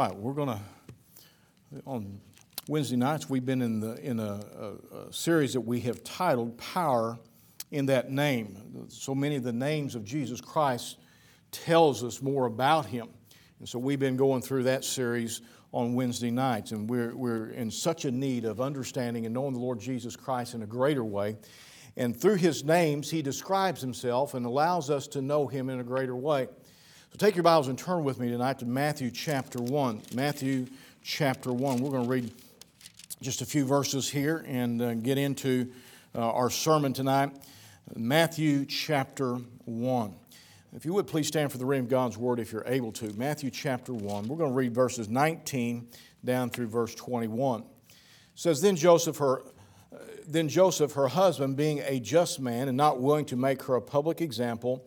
right, we're going to, on Wednesday nights, we've been in, the, in a, a, a, series that we have titled Power in That Name. So many of the names of Jesus Christ tells us more about him. And so we've been going through that series on Wednesday nights, and we're, we're in such a need of understanding and knowing the Lord Jesus Christ in a greater way. And through his names, he describes himself and allows us to know him in a greater way. So take your Bibles and turn with me tonight to Matthew chapter 1. Matthew chapter 1. We're going to read just a few verses here and uh, get into uh, our sermon tonight. Matthew chapter 1. If you would please stand for the reading of God's word if you're able to. Matthew chapter 1. We're going to read verses 19 down through verse 21. It says, Then Joseph, her uh, then Joseph, her husband, being a just man and not willing to make her a public example,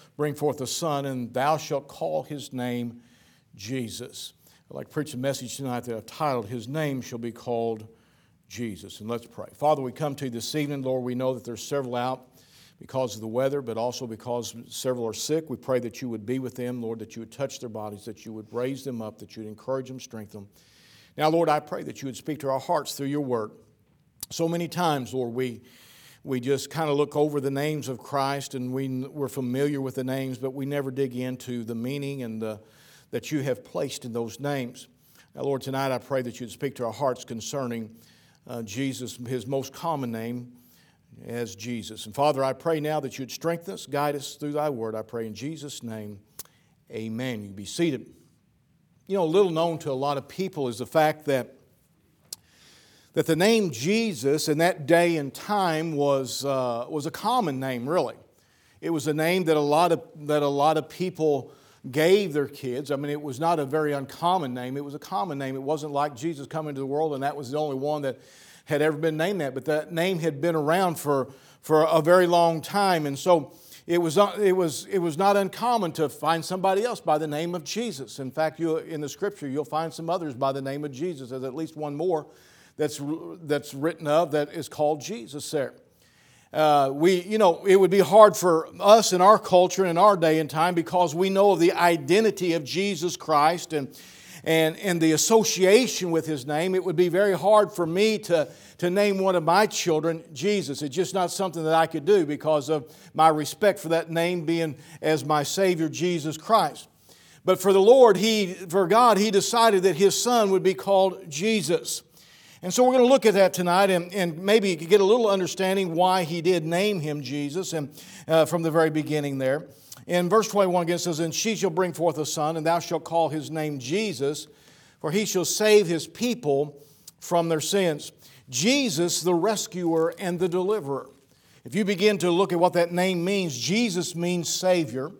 bring forth a son, and thou shalt call his name Jesus. I'd like to preach a message tonight that I've titled, His Name Shall Be Called Jesus. And let's pray. Father, we come to you this evening. Lord, we know that there's several out because of the weather, but also because several are sick. We pray that you would be with them, Lord, that you would touch their bodies, that you would raise them up, that you would encourage them, strengthen them. Now, Lord, I pray that you would speak to our hearts through your word. So many times, Lord, we we just kind of look over the names of Christ and we, we're familiar with the names, but we never dig into the meaning and the, that you have placed in those names. Now, Lord, tonight I pray that you'd speak to our hearts concerning uh, Jesus, his most common name as Jesus. And Father, I pray now that you'd strengthen us, guide us through thy word. I pray in Jesus' name, amen. You be seated. You know, little known to a lot of people is the fact that that the name Jesus in that day and time was, uh, was a common name, really. It was a name that a, lot of, that a lot of people gave their kids. I mean, it was not a very uncommon name, it was a common name. It wasn't like Jesus coming into the world and that was the only one that had ever been named that, but that name had been around for, for a very long time. And so it was, uh, it, was, it was not uncommon to find somebody else by the name of Jesus. In fact, you, in the scripture, you'll find some others by the name of Jesus. There's at least one more that's, that's written of that is called Jesus there. Uh, we, you know, it would be hard for us in our culture in our day and time because we know of the identity of Jesus Christ and, and, and the association with his name. It would be very hard for me to, to name one of my children Jesus. It's just not something that I could do because of my respect for that name being as my Savior, Jesus Christ. But for the Lord, he, for God, He decided that His Son would be called Jesus. And so we're going to look at that tonight and, and maybe get a little understanding why he did name him Jesus and uh, from the very beginning there. In verse 21 again it says, And she shall bring forth a son, and thou shalt call his name Jesus, for he shall save his people from their sins. Jesus, the rescuer and the deliverer. If you begin to look at what that name means, Jesus means Savior.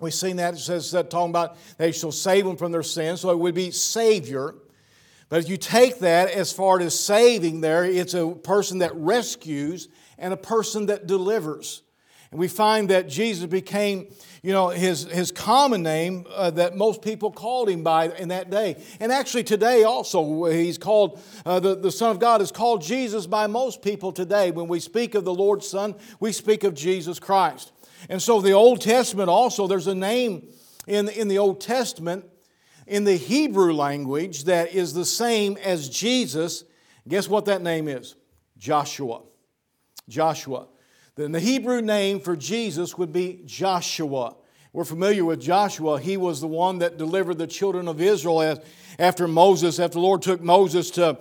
We've seen that. It says that talking about they shall save them from their sins. So it would be Savior. But if you take that as far as saving there, it's a person that rescues and a person that delivers. And we find that Jesus became, you know, his, his common name uh, that most people called him by in that day. And actually today also, he's called, uh, the, the Son of God is called Jesus by most people today. When we speak of the Lord's Son, we speak of Jesus Christ. And so the Old Testament also, there's a name in, in the Old Testament in the Hebrew language that is the same as Jesus. Guess what that name is? Joshua. Joshua. Then the Hebrew name for Jesus would be Joshua. We're familiar with Joshua. He was the one that delivered the children of Israel after Moses, after the Lord took Moses to,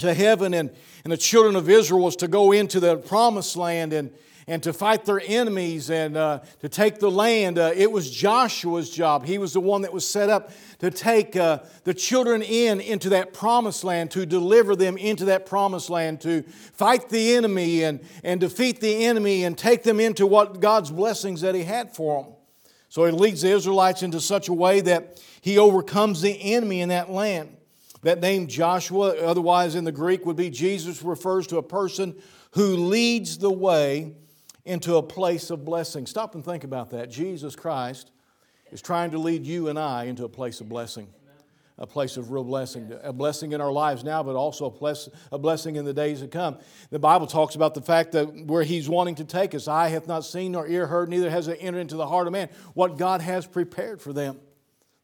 to heaven, and, and the children of Israel was to go into the promised land. And, and to fight their enemies and uh, to take the land. Uh, it was Joshua's job. He was the one that was set up to take uh, the children in into that promised land, to deliver them into that promised land, to fight the enemy and, and defeat the enemy and take them into what God's blessings that He had for them. So He leads the Israelites into such a way that He overcomes the enemy in that land. That name Joshua, otherwise in the Greek, would be Jesus refers to a person who leads the way into a place of blessing. Stop and think about that. Jesus Christ is trying to lead you and I into a place of blessing a place of real blessing, a blessing in our lives now, but also a, bless, a blessing in the days to come. The Bible talks about the fact that where He's wanting to take us, eye hath not seen nor ear heard, neither has it entered into the heart of man what God has prepared for them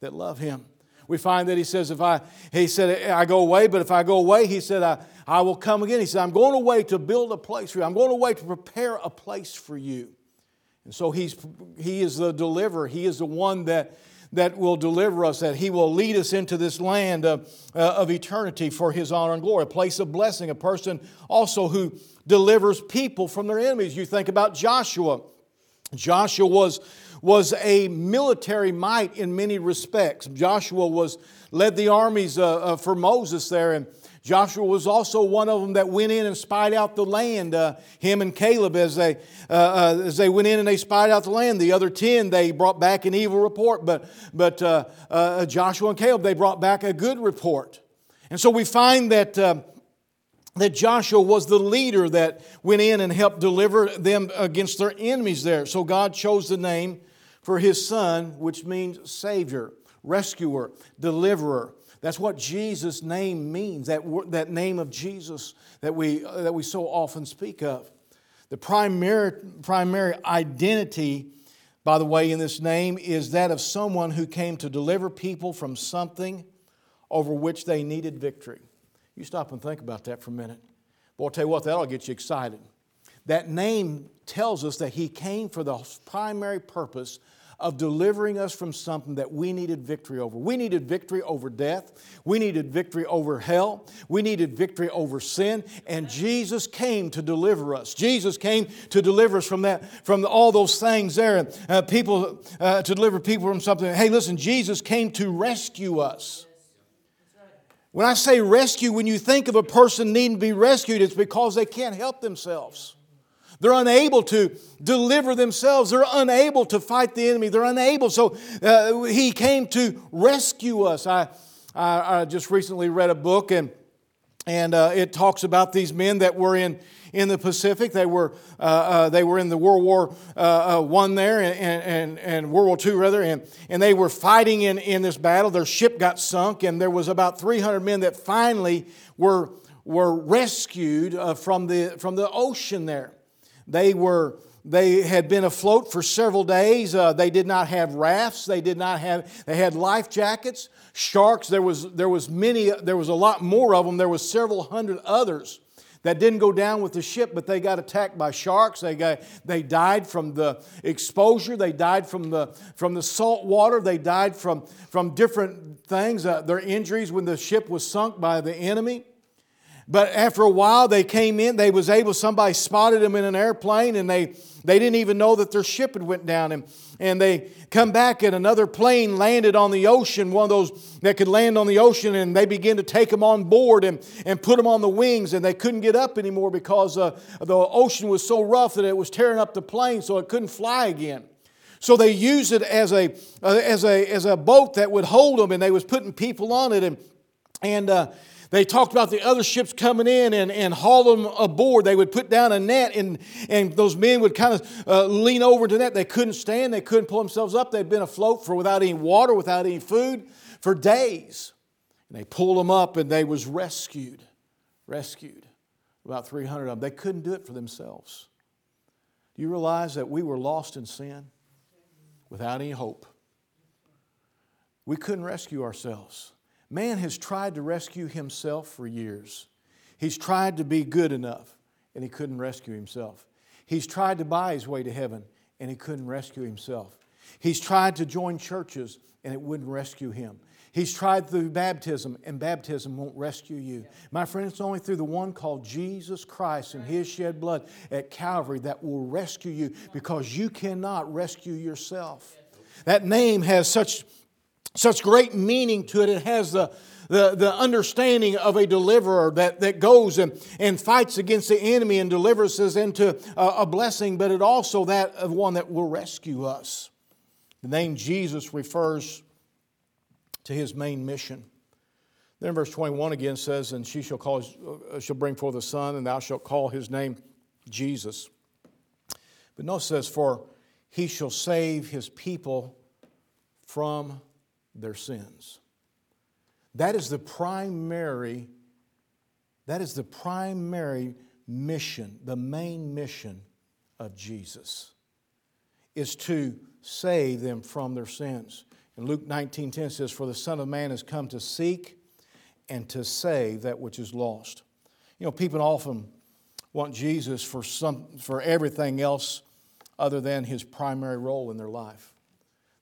that love Him. We find that He says, if I, He said, I go away, but if I go away, He said, I, I will come again. He said, I'm going away to build a place for you. I'm going away to prepare a place for you. And so he's, He is the deliverer. He is the one that that will deliver us, that He will lead us into this land of, uh, of eternity for His honor and glory, a place of blessing, a person also who delivers people from their enemies. You think about Joshua. Joshua was, was a military might in many respects. Joshua was, led the armies uh, uh, for Moses there, and Joshua was also one of them that went in and spied out the land. Uh, him and Caleb, as they, uh, uh, as they went in and they spied out the land. The other 10, they brought back an evil report. But, but uh, Joshua and Caleb, they brought back a good report. And so we find that, that Joshua was the leader that went in and helped deliver them against their enemies there. So God chose the name for his son, which means Savior, rescuer, deliverer. That's what Jesus' name means, that, that name of Jesus that we, uh, that we so often speak of. The primary, primary identity, by the way, in this name is that of someone who came to deliver people from something over which they needed victory. You stop and think about that for a minute. Boy, I'll tell you what, that'll get you excited. That name tells us that he came for the primary purpose of delivering us from something that we needed victory over. We needed victory over death. We needed victory over hell. We needed victory over sin. And Jesus came to deliver us. Jesus came to deliver us from that, from all those things there. And uh, people, uh, to deliver people from something. Hey, listen, Jesus came to rescue us. When I say rescue, when you think of a person needing to be rescued, it's because they can't help themselves. They're unable to deliver themselves. They're unable to fight the enemy. They're unable. So uh, he came to rescue us. I, I, I, just recently read a book, and, and uh, it talks about these men that were in, in the Pacific. They were, uh, uh they were in the World War uh, uh, One there, and, and, and World War Two rather, and, and they were fighting in, in this battle. Their ship got sunk, and there was about 300 men that finally were, were rescued from, the, from the ocean there. They were they had been afloat for several days. Uh, they did not have rafts. They did not have. They had life jackets. Sharks. There was there was many. There was a lot more of them. There was several hundred others that didn't go down with the ship, but they got attacked by sharks. They got they died from the exposure. They died from the from the salt water. They died from from different things. Uh, their injuries when the ship was sunk by the enemy. But after a while, they came in. They was able. Somebody spotted them in an airplane, and they they didn't even know that their ship had went down. And and they come back, and another plane landed on the ocean. One of those that could land on the ocean, and they began to take them on board and and put them on the wings, and they couldn't get up anymore because uh, the ocean was so rough that it was tearing up the plane, so it couldn't fly again. So they used it as a uh, as a as a boat that would hold them, and they was putting people on it and and. Uh, they talked about the other ships coming in and, and haul them aboard. They would put down a net, and, and those men would kind of uh, lean over to net. They couldn't stand, they couldn't pull themselves up. They'd been afloat for without any water, without any food for days. And they pulled them up, and they was rescued. Rescued. About 300 of them. They couldn't do it for themselves. Do you realize that we were lost in sin without any hope? We couldn't rescue ourselves. Man has tried to rescue himself for years. He's tried to be good enough, and he couldn't rescue himself. He's tried to buy his way to heaven, and he couldn't rescue himself. He's tried to join churches, and it wouldn't rescue him. He's tried through baptism, and baptism won't rescue you. My friend, it's only through the one called Jesus Christ and His shed blood at Calvary that will rescue you because you cannot rescue yourself. That name has such such great meaning to it. It has the, the, the understanding of a deliverer that, that goes and, and fights against the enemy and delivers us into a, a blessing, but it also that of one that will rescue us. The name Jesus refers to his main mission. Then verse 21 again says, And she shall, call, uh, shall bring forth a son, and thou shalt call his name Jesus. But notice says, For he shall save his people from their sins. That is the primary, that is the primary mission, the main mission of Jesus, is to save them from their sins. And Luke 19:10 says, For the Son of Man has come to seek and to save that which is lost. You know, people often want Jesus for, some, for everything else other than his primary role in their life.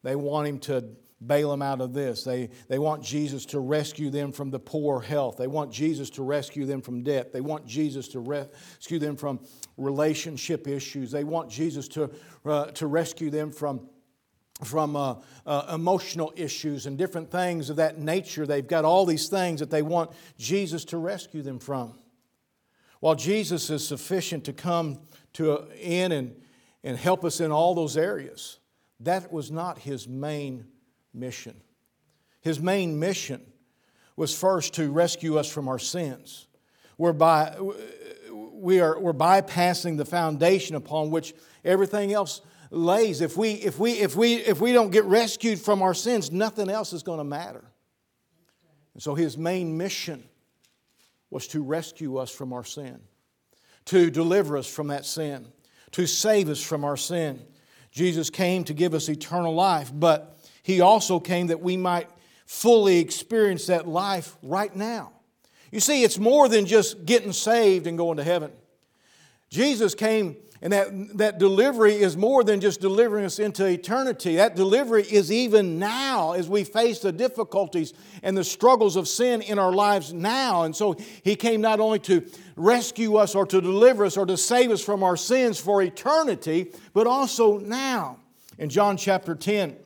They want him to bail them out of this. They, they want Jesus to rescue them from the poor health. They want Jesus to rescue them from debt. They want Jesus to rescue them from relationship issues. They want Jesus to, uh, to rescue them from from uh, uh, emotional issues and different things of that nature. They've got all these things that they want Jesus to rescue them from. While Jesus is sufficient to come to in and, and help us in all those areas, that was not his main mission. His main mission was first to rescue us from our sins, whereby we are, we're bypassing the foundation upon which everything else lays. If we, if, we, if, we, if we don't get rescued from our sins, nothing else is going to matter. And so his main mission was to rescue us from our sin, to deliver us from that sin, to save us from our sin. Jesus came to give us eternal life, but he also came that we might fully experience that life right now. You see, it's more than just getting saved and going to heaven. Jesus came, and that, that delivery is more than just delivering us into eternity. That delivery is even now as we face the difficulties and the struggles of sin in our lives now. And so He came not only to rescue us or to deliver us or to save us from our sins for eternity, but also now. In John chapter 10,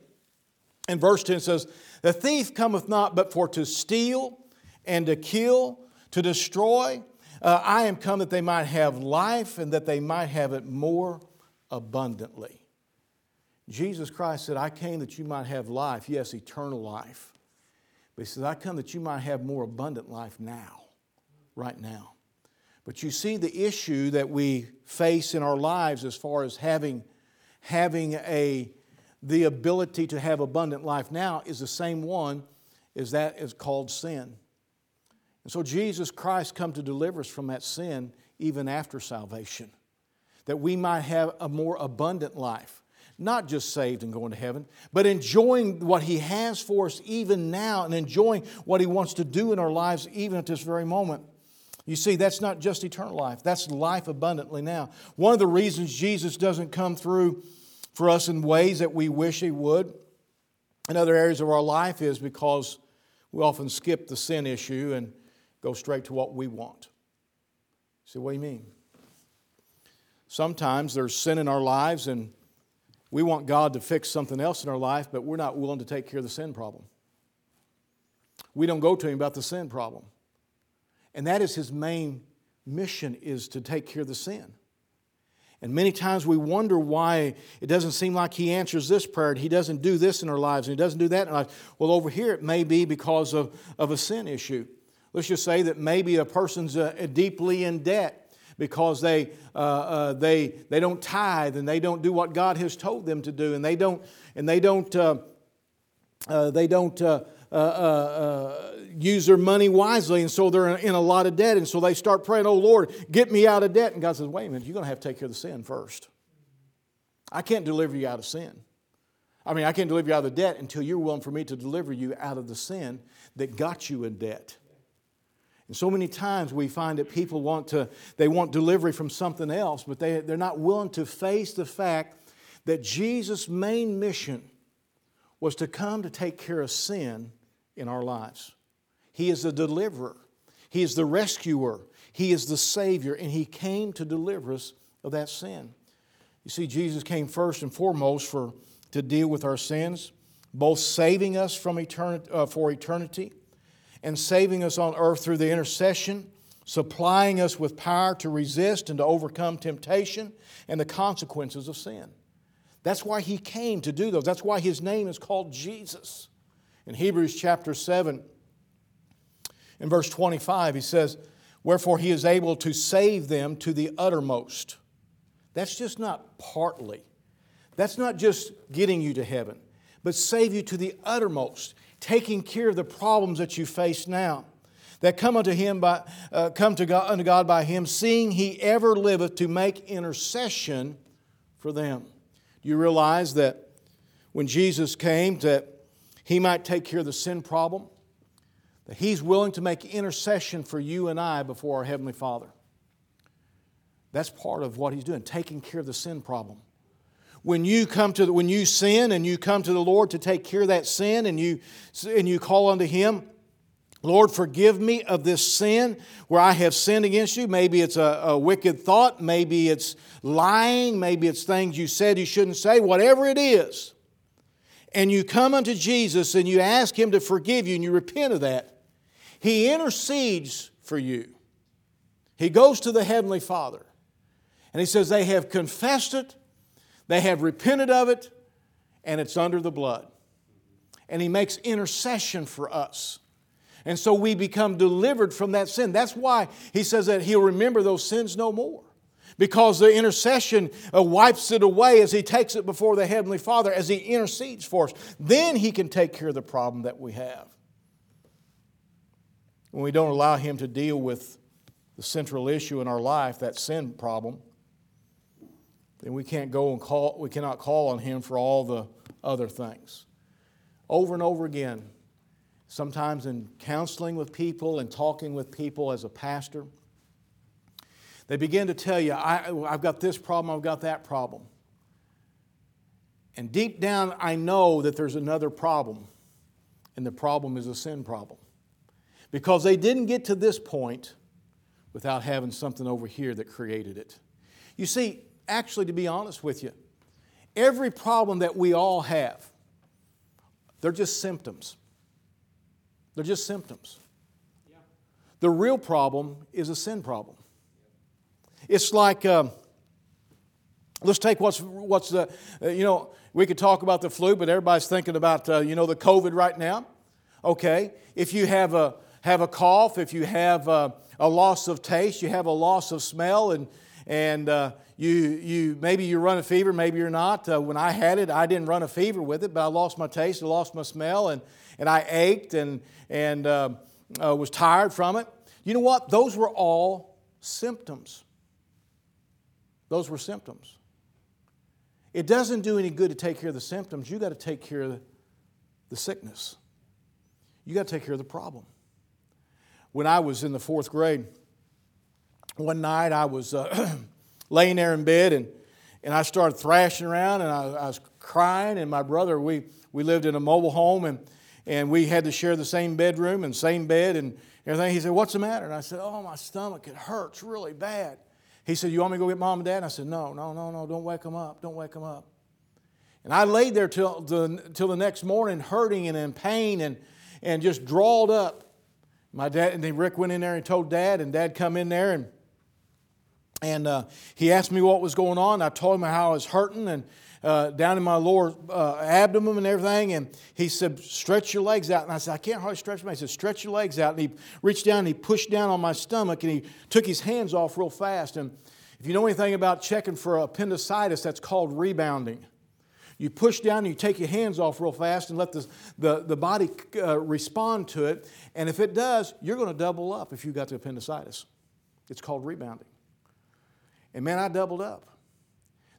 and verse 10 says, The thief cometh not but for to steal and to kill, to destroy. Uh, I am come that they might have life and that they might have it more abundantly. Jesus Christ said, I came that you might have life, yes, eternal life. But he says, I come that you might have more abundant life now, right now. But you see the issue that we face in our lives as far as having, having a the ability to have abundant life now is the same one as that is called sin. And so Jesus Christ come to deliver us from that sin even after salvation, that we might have a more abundant life. Not just saved and going to heaven, but enjoying what He has for us even now and enjoying what He wants to do in our lives even at this very moment. You see, that's not just eternal life, that's life abundantly now. One of the reasons Jesus doesn't come through for us in ways that we wish He would in other areas of our life is because we often skip the sin issue and go straight to what we want. See, what do you mean? Sometimes there's sin in our lives and we want God to fix something else in our life, but we're not willing to take care of the sin problem. We don't go to Him about the sin problem. And that is His main mission is to take care of the sin. And many times we wonder why it doesn't seem like He answers this prayer and He doesn't do this in our lives and He doesn't do that in our lives. Well, over here it may be because of, of a sin issue. Let's just say that maybe a person's uh, deeply in debt because they, uh, uh, they, they don't tithe and they don't do what God has told them to do and they don't, and they don't, uh, uh, they don't uh, uh, uh, use their money wisely, and so they're in a lot of debt. And so they start praying, Oh Lord, get me out of debt. And God says, Wait a minute, you're going to have to take care of the sin first. I can't deliver you out of sin. I mean, I can't deliver you out of the debt until you're willing for me to deliver you out of the sin that got you in debt. And so many times we find that people want to, they want delivery from something else, but they, they're not willing to face the fact that Jesus' main mission was to come to take care of sin in our lives. He is the deliverer, He is the rescuer, He is the Savior, and He came to deliver us of that sin. You see, Jesus came first and foremost for, to deal with our sins, both saving us from eternity, uh, for eternity and saving us on earth through the intercession, supplying us with power to resist and to overcome temptation and the consequences of sin. That's why he came to do those. That's why his name is called Jesus. In Hebrews chapter 7, In verse 25, he says, Wherefore he is able to save them to the uttermost. That's just not partly. That's not just getting you to heaven, but save you to the uttermost, taking care of the problems that you face now that come unto him by uh, come to God unto God by him, seeing he ever liveth to make intercession for them. Do you realize that when Jesus came that he might take care of the sin problem, that he's willing to make intercession for you and I before our heavenly Father. That's part of what he's doing, taking care of the sin problem. When you come to the, when you sin and you come to the Lord to take care of that sin and you and you call unto him, Lord, forgive me of this sin where I have sinned against you. Maybe it's a, a, wicked thought, maybe it's lying, maybe it's things you said you shouldn't say, whatever it is. And you come unto Jesus and you ask Him to forgive you and you repent of that. He intercedes for you. He goes to the Heavenly Father and He says, They have confessed it, they have repented of it, and it's under the blood. And He makes intercession for us. And so we become delivered from that sin. That's why he says that he'll remember those sins no more. Because the intercession uh, wipes it away as he takes it before the Heavenly Father, as he intercedes for us. Then he can take care of the problem that we have. When we don't allow him to deal with the central issue in our life, that sin problem, then we can't go and call, we cannot call on him for all the other things. Over and over again, sometimes in counseling with people and talking with people as a pastor, they begin to tell you, I, have got this problem, I've got that problem. And deep down, I know that there's another problem, and the problem is a sin problem. Because they didn't get to this point without having something over here that created it. You see, actually, to be honest with you, every problem that we all have, they're just symptoms. They're just symptoms. The real problem is a sin problem. It's like, um, let's take what's, what's the, uh, you know, we could talk about the flu, but everybody's thinking about, uh, you know, the COVID right now. Okay, if you have a, have a cough, if you have a, a loss of taste, you have a loss of smell, and, and uh, you, you, maybe you run a fever, maybe you're not. Uh, when I had it, I didn't run a fever with it, but I lost my taste, I lost my smell, and, and I ached and, and uh, uh, was tired from it. You know what? Those were all symptoms. Those were symptoms. It doesn't do any good to take care of the symptoms. You got to take care of the sickness. You got to take care of the problem. When I was in the fourth grade, one night I was uh, laying there in bed and, and I started thrashing around and I, I was crying. And my brother, we, we lived in a mobile home and and we had to share the same bedroom and same bed and everything. He said, What's the matter? And I said, Oh, my stomach, it hurts really bad. He said, You want me to go get mom and dad? And I said, No, no, no, no, don't wake them up. Don't wake them up. And I laid there till the, till the next morning, hurting and in pain and, and just drawled up. My dad, and then Rick went in there and told dad, and dad come in there and and uh, he asked me what was going on. I told him how I was hurting, and uh, down in my lower uh, abdomen and everything. And he said, Stretch your legs out. And I said, I can't hardly stretch them. He said, Stretch your legs out. And he reached down and he pushed down on my stomach and he took his hands off real fast. And if you know anything about checking for appendicitis, that's called rebounding. You push down and you take your hands off real fast and let the, the, the body uh, respond to it. And if it does, you're going to double up if you've got the appendicitis. It's called rebounding. And man, I doubled up.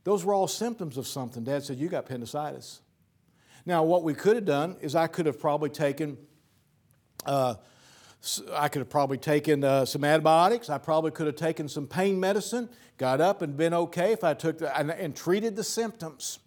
Those were all symptoms of something. Dad said, You got appendicitis. Now, what we could have done is I could have probably taken. Uh, I could have probably taken uh, some antibiotics. I probably could have taken some pain medicine, got up and been okay if I took the, and, and treated the symptoms.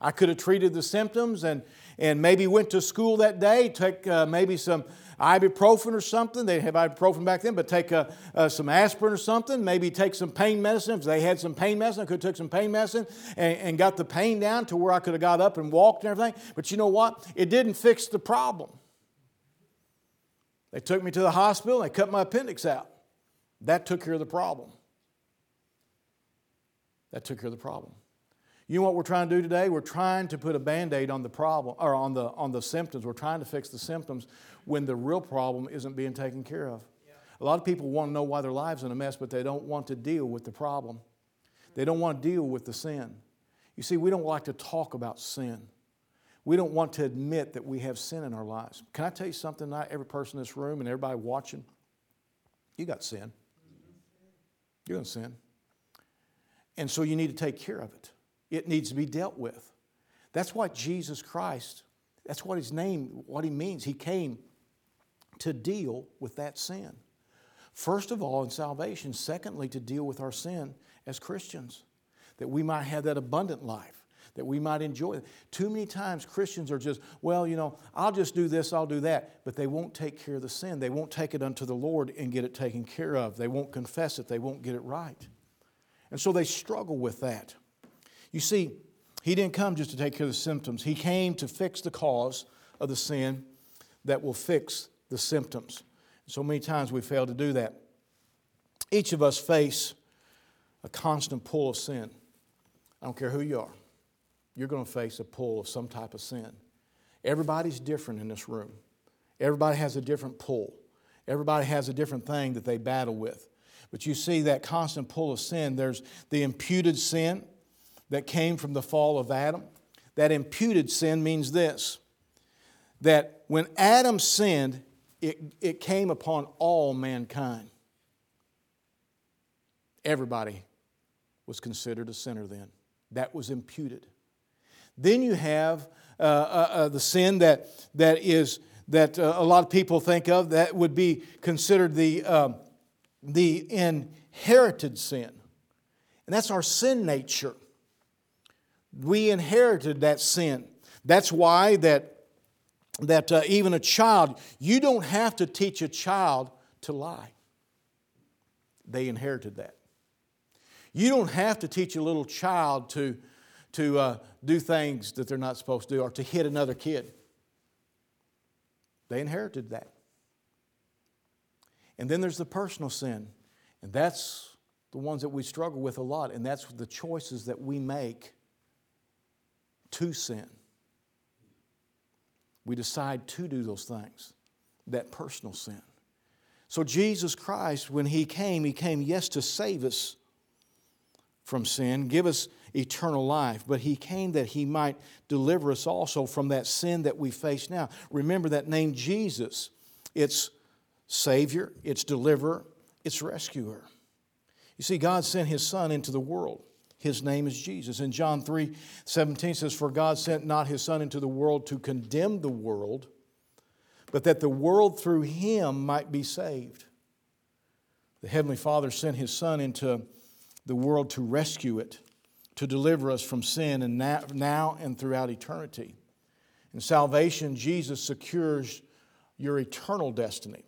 I could have treated the symptoms and, and maybe went to school that day, took uh, maybe some ibuprofen or something. They have ibuprofen back then, but take a, uh, some aspirin or something. Maybe take some pain medicine. If they had some pain medicine, I could have took some pain medicine and, and got the pain down to where I could have got up and walked and everything. But you know what? It didn't fix the problem. They took me to the hospital. They cut my appendix out. That took care of the problem. That took care of the problem. You know what we're trying to do today? We're trying to put a band aid on the problem or on the, on the symptoms. We're trying to fix the symptoms when the real problem isn't being taken care of. A lot of people want to know why their lives are in a mess, but they don't want to deal with the problem. They don't want to deal with the sin. You see, we don't like to talk about sin. We don't want to admit that we have sin in our lives. Can I tell you something tonight? Every person in this room and everybody watching, you got sin. You're in sin. And so you need to take care of it. It needs to be dealt with. That's what Jesus Christ, that's what his name, what he means. He came to deal with that sin. First of all, in salvation. Secondly, to deal with our sin as Christians, that we might have that abundant life, that we might enjoy it. Too many times Christians are just, well, you know, I'll just do this, I'll do that, but they won't take care of the sin. They won't take it unto the Lord and get it taken care of. They won't confess it, they won't get it right. And so they struggle with that. You see, he didn't come just to take care of the symptoms, he came to fix the cause of the sin that will fix the symptoms. So many times we fail to do that. Each of us face a constant pull of sin. I don't care who you are, you're going to face a pull of some type of sin. Everybody's different in this room. Everybody has a different pull. Everybody has a different thing that they battle with. But you see that constant pull of sin. There's the imputed sin that came from the fall of Adam. That imputed sin means this that when Adam sinned, it, it came upon all mankind. Everybody was considered a sinner then. That was imputed. Then you have uh, uh, uh, the sin that, that is that uh, a lot of people think of that would be considered the, um, the inherited sin. And that's our sin nature. We inherited that sin. That's why that that uh, even a child, you don't have to teach a child to lie. They inherited that. You don't have to teach a little child to, to uh, do things that they're not supposed to do or to hit another kid. They inherited that. And then there's the personal sin, and that's the ones that we struggle with a lot, and that's the choices that we make to sin we decide to do those things, that personal sin. So, Jesus Christ, when He came, He came, yes, to save us from sin, give us eternal life, but He came that He might deliver us also from that sin that we face now. Remember that name Jesus. It's Savior, it's Deliverer, it's Rescuer. You see, God sent His Son into the world his name is Jesus. And John 3 17 says, For God sent not his Son into the world to condemn the world, but that the world through him might be saved. The Heavenly Father sent his Son into the world to rescue it, to deliver us from sin, and now, now and throughout eternity. In salvation, Jesus secures your eternal destiny.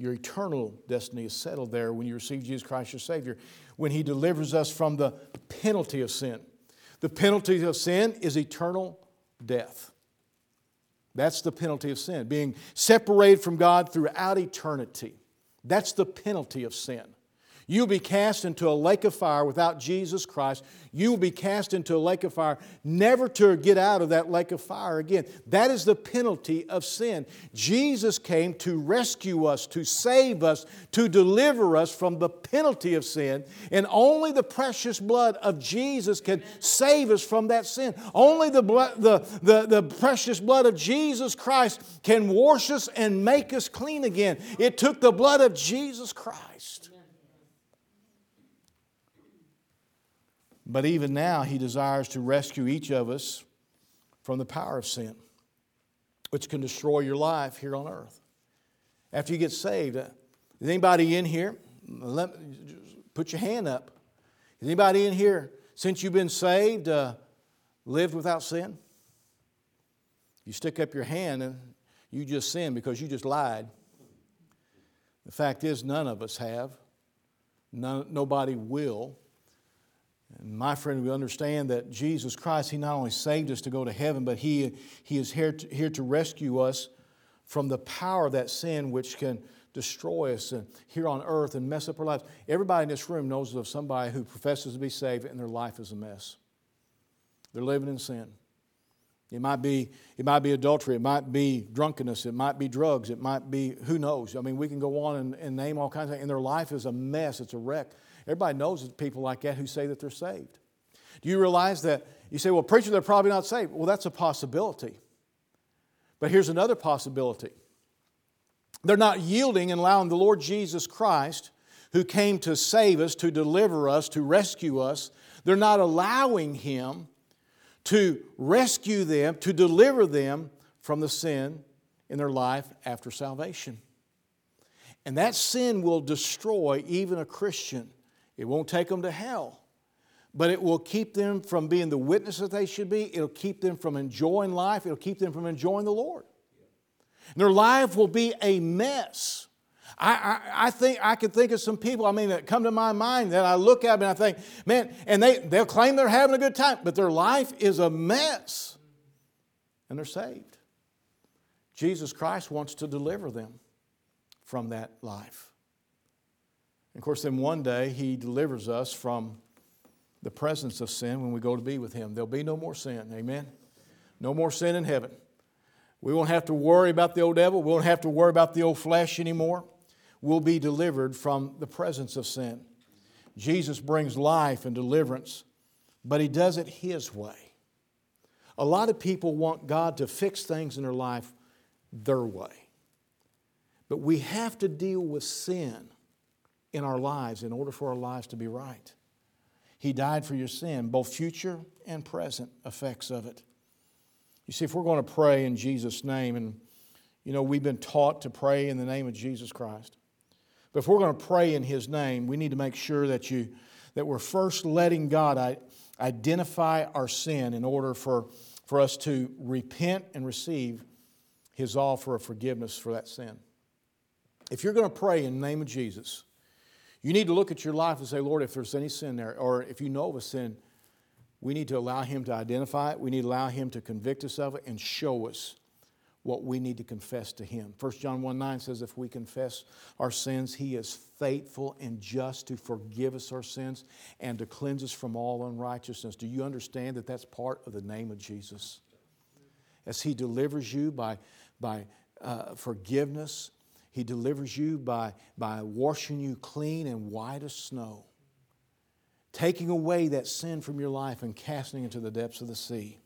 Your eternal destiny is settled there when you receive Jesus Christ your Savior, when He delivers us from the penalty of sin. The penalty of sin is eternal death. That's the penalty of sin, being separated from God throughout eternity. That's the penalty of sin. You'll be cast into a lake of fire without Jesus Christ. You will be cast into a lake of fire, never to get out of that lake of fire again. That is the penalty of sin. Jesus came to rescue us, to save us, to deliver us from the penalty of sin. And only the precious blood of Jesus can save us from that sin. Only the, the, the, the precious blood of Jesus Christ can wash us and make us clean again. It took the blood of Jesus Christ. But even now, He desires to rescue each of us from the power of sin, which can destroy your life here on earth. After you get saved, uh, is anybody in here? Let, put your hand up. Is anybody in here, since you've been saved, uh, lived without sin? You stick up your hand and you just sin because you just lied. The fact is, none of us have. None, nobody will. My friend, we understand that Jesus Christ, He not only saved us to go to heaven, but He, he is here to, here to rescue us from the power of that sin which can destroy us uh, here on earth and mess up our lives. Everybody in this room knows of somebody who professes to be saved and their life is a mess. They're living in sin. It might be, it might be adultery, it might be drunkenness, it might be drugs, it might be who knows. I mean, we can go on and, and name all kinds of things, and their life is a mess, it's a wreck. Everybody knows people like that who say that they're saved. Do you realize that you say, well, preacher, they're probably not saved? Well, that's a possibility. But here's another possibility they're not yielding and allowing the Lord Jesus Christ, who came to save us, to deliver us, to rescue us, they're not allowing Him to rescue them, to deliver them from the sin in their life after salvation. And that sin will destroy even a Christian. It won't take them to hell, but it will keep them from being the witness that they should be. It'll keep them from enjoying life. It'll keep them from enjoying the Lord. And their life will be a mess. I, I, I, think I can think of some people, I mean, that come to my mind that I look at and I think, man, and they, they'll claim they're having a good time, but their life is a mess. And they're saved. Jesus Christ wants to deliver them from that life. And of course, then one day He delivers us from the presence of sin when we go to be with Him. There'll be no more sin. Amen? No more sin in heaven. We won't have to worry about the old devil. We won't have to worry about the old flesh anymore We'll be delivered from the presence of sin. Jesus brings life and deliverance, but He does it His way. A lot of people want God to fix things in their life their way. But we have to deal with sin in our lives in order for our lives to be right. He died for your sin, both future and present effects of it. You see, if we're going to pray in Jesus' name, and you know, we've been taught to pray in the name of Jesus Christ. But if we're going to pray in His name, we need to make sure that, you, that we're first letting God identify our sin in order for, for us to repent and receive His offer of forgiveness for that sin. If you're going to pray in the name of Jesus, you need to look at your life and say, Lord, if there's any sin there, or if you know of a sin, we need to allow Him to identify it. We need to allow Him to convict us of it and show us what we need to confess to Him. 1 John 1 9 says, If we confess our sins, He is faithful and just to forgive us our sins and to cleanse us from all unrighteousness. Do you understand that that's part of the name of Jesus? As He delivers you by, by uh, forgiveness, He delivers you by, by washing you clean and white as snow, taking away that sin from your life and casting it into the depths of the sea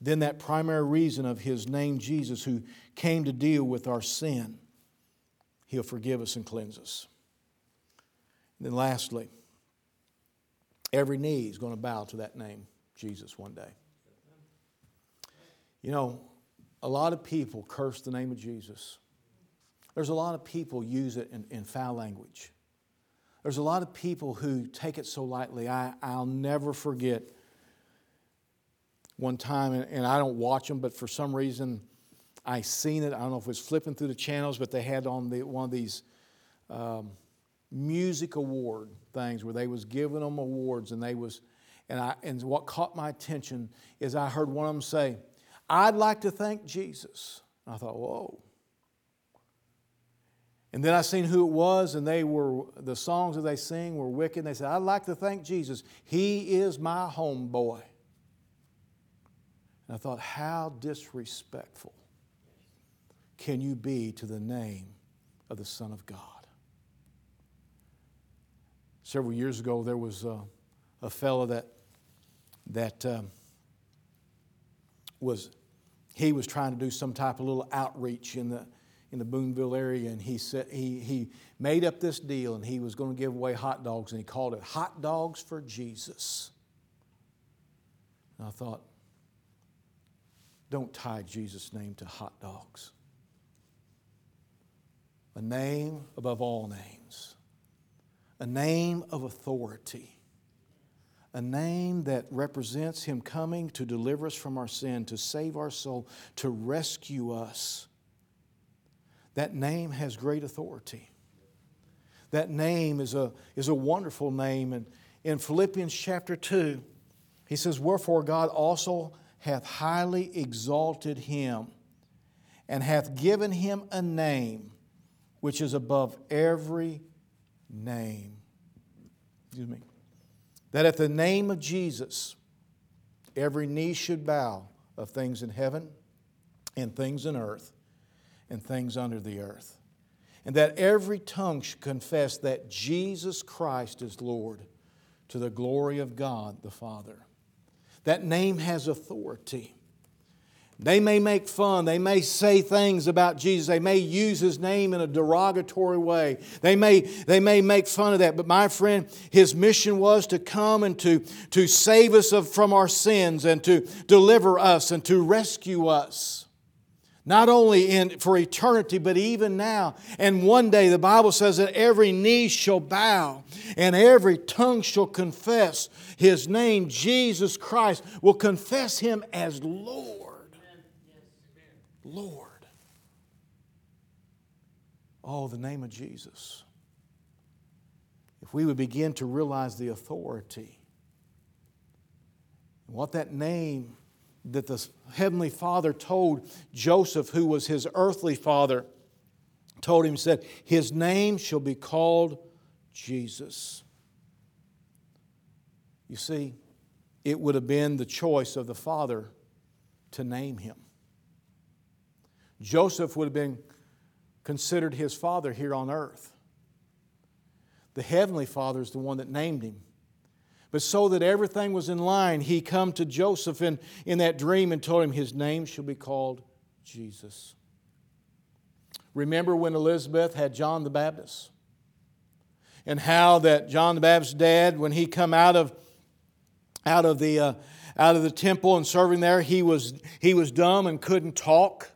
then that primary reason of his name Jesus, who came to deal with our sin, he'll forgive us and cleanse us. And then lastly, every knee is going to bow to that name, Jesus, one day. You know, a lot of people curse the name of Jesus. There's a lot of people use it in, in foul language. There's a lot of people who take it so lightly. I, I'll never forget one time, and, and I don't watch them, but for some reason I seen it. I don't know if it was flipping through the channels, but they had on the, one of these um, music award things where they was giving them awards, and they was, and I, and what caught my attention is I heard one of them say, "I'd like to thank Jesus." I thought, whoa. And then I seen who it was, and they were the songs that they sing were wicked. They said, "I'd like to thank Jesus. He is my homeboy." And I thought, how disrespectful can you be to the name of the Son of God? Several years ago, there was a, a fellow that, that um, was, he was trying to do some type of little outreach in the, in the Boonville area, and he said he, he made up this deal, and he was going to give away hot dogs, and he called it "Hot Dogs for Jesus." And I thought, don't tie Jesus' name to hot dogs. A name above all names, a name of authority, a name that represents Him coming to deliver us from our sin, to save our soul, to rescue us. That name has great authority. That name is a, is a wonderful name. And in Philippians chapter 2, he says, Wherefore God also hath highly exalted him and hath given him a name which is above every name. Excuse me. That at the name of Jesus, every knee should bow of things in heaven and things in earth and things under the earth. And that every tongue should confess that Jesus Christ is Lord to the glory of God the Father. That name has authority. They may make fun. They may say things about Jesus. They may use his name in a derogatory way. They may, they may make fun of that. But my friend, his mission was to come and to, to save us of, from our sins and to deliver us and to rescue us. Not only in, for eternity, but even now. And one day the Bible says that every knee shall bow and every tongue shall confess his name, Jesus Christ, will confess him as Lord. Lord. Oh, the name of Jesus. If we would begin to realize the authority, what that name that the Heavenly Father told Joseph, who was his earthly father, told him, said, His name shall be called Jesus. You see, it would have been the choice of the Father to name him. Joseph would have been considered his father here on earth. The heavenly father is the one that named him. But so that everything was in line, he come to Joseph in, in that dream and told him his name shall be called Jesus. Remember when Elizabeth had John the Baptist? And how that John the Baptist's dad, when he come out of, out of, the, uh, out of the temple and serving there, he was, he was dumb and couldn't talk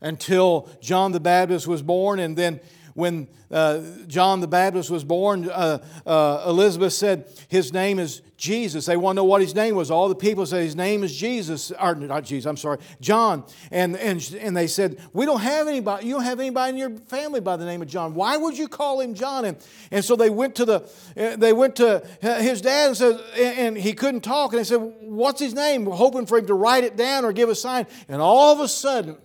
until John the Baptist was born. And then when uh, John the Baptist was born, uh, uh, Elizabeth said, His name is Jesus. They want to know what his name was. All the people said, His name is Jesus. Or not Jesus, I'm sorry, John. And, and, and they said, We don't have anybody, you don't have anybody in your family by the name of John. Why would you call him John? And, and so they went to the uh, they went to his dad and said, and he couldn't talk. And they said, What's his name? We're hoping for him to write it down or give a sign. And all of a sudden,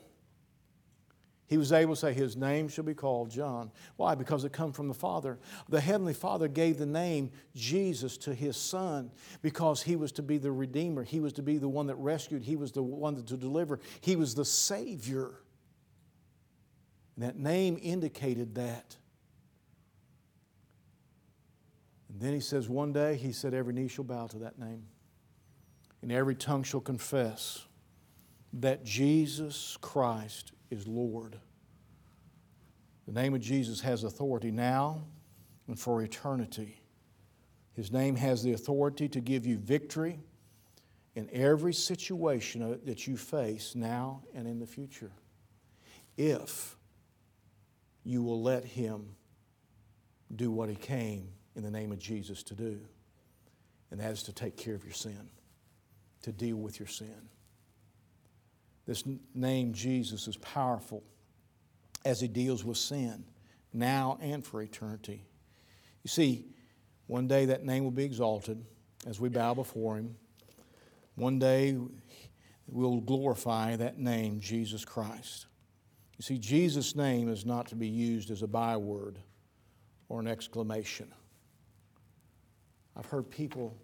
he was able to say, His name shall be called John. Why? Because it comes from the Father. The Heavenly Father gave the name Jesus to His Son because He was to be the Redeemer. He was to be the one that rescued. He was the one to deliver. He was the Savior. And that name indicated that. And then He says, One day, He said, Every knee shall bow to that name, and every tongue shall confess that Jesus Christ is Lord. The name of Jesus has authority now and for eternity. His name has the authority to give you victory in every situation that you face now and in the future. If you will let Him do what He came in the name of Jesus to do, and that is to take care of your sin, to deal with your sin. This name, Jesus, is powerful as he deals with sin now and for eternity. You see, one day that name will be exalted as we bow before him. One day we'll glorify that name, Jesus Christ. You see, Jesus' name is not to be used as a byword or an exclamation. I've heard people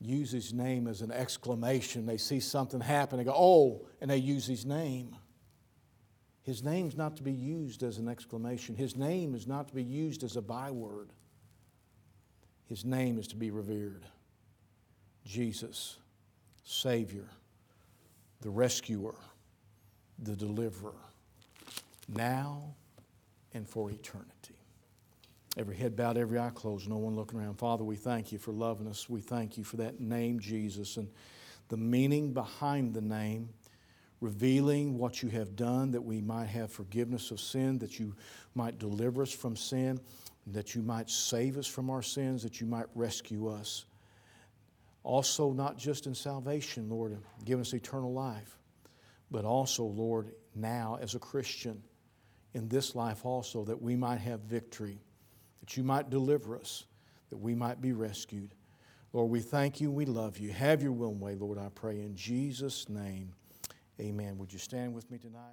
use his name as an exclamation. They see something happen, they go, oh, and they use his name. His name's not to be used as an exclamation. His name is not to be used as a byword. His name is to be revered. Jesus, Savior, the rescuer, the deliverer, now and for eternity. Every head bowed, every eye closed, no one looking around. Father, we thank you for loving us. We thank you for that name, Jesus, and the meaning behind the name, revealing what you have done that we might have forgiveness of sin, that you might deliver us from sin, that you might save us from our sins, that you might rescue us. Also, not just in salvation, Lord, give us eternal life, but also, Lord, now as a Christian in this life also, that we might have victory that you might deliver us, that we might be rescued. Lord, we thank you. We love you. Have your will and way, Lord, I pray in Jesus' name. Amen. Would you stand with me tonight?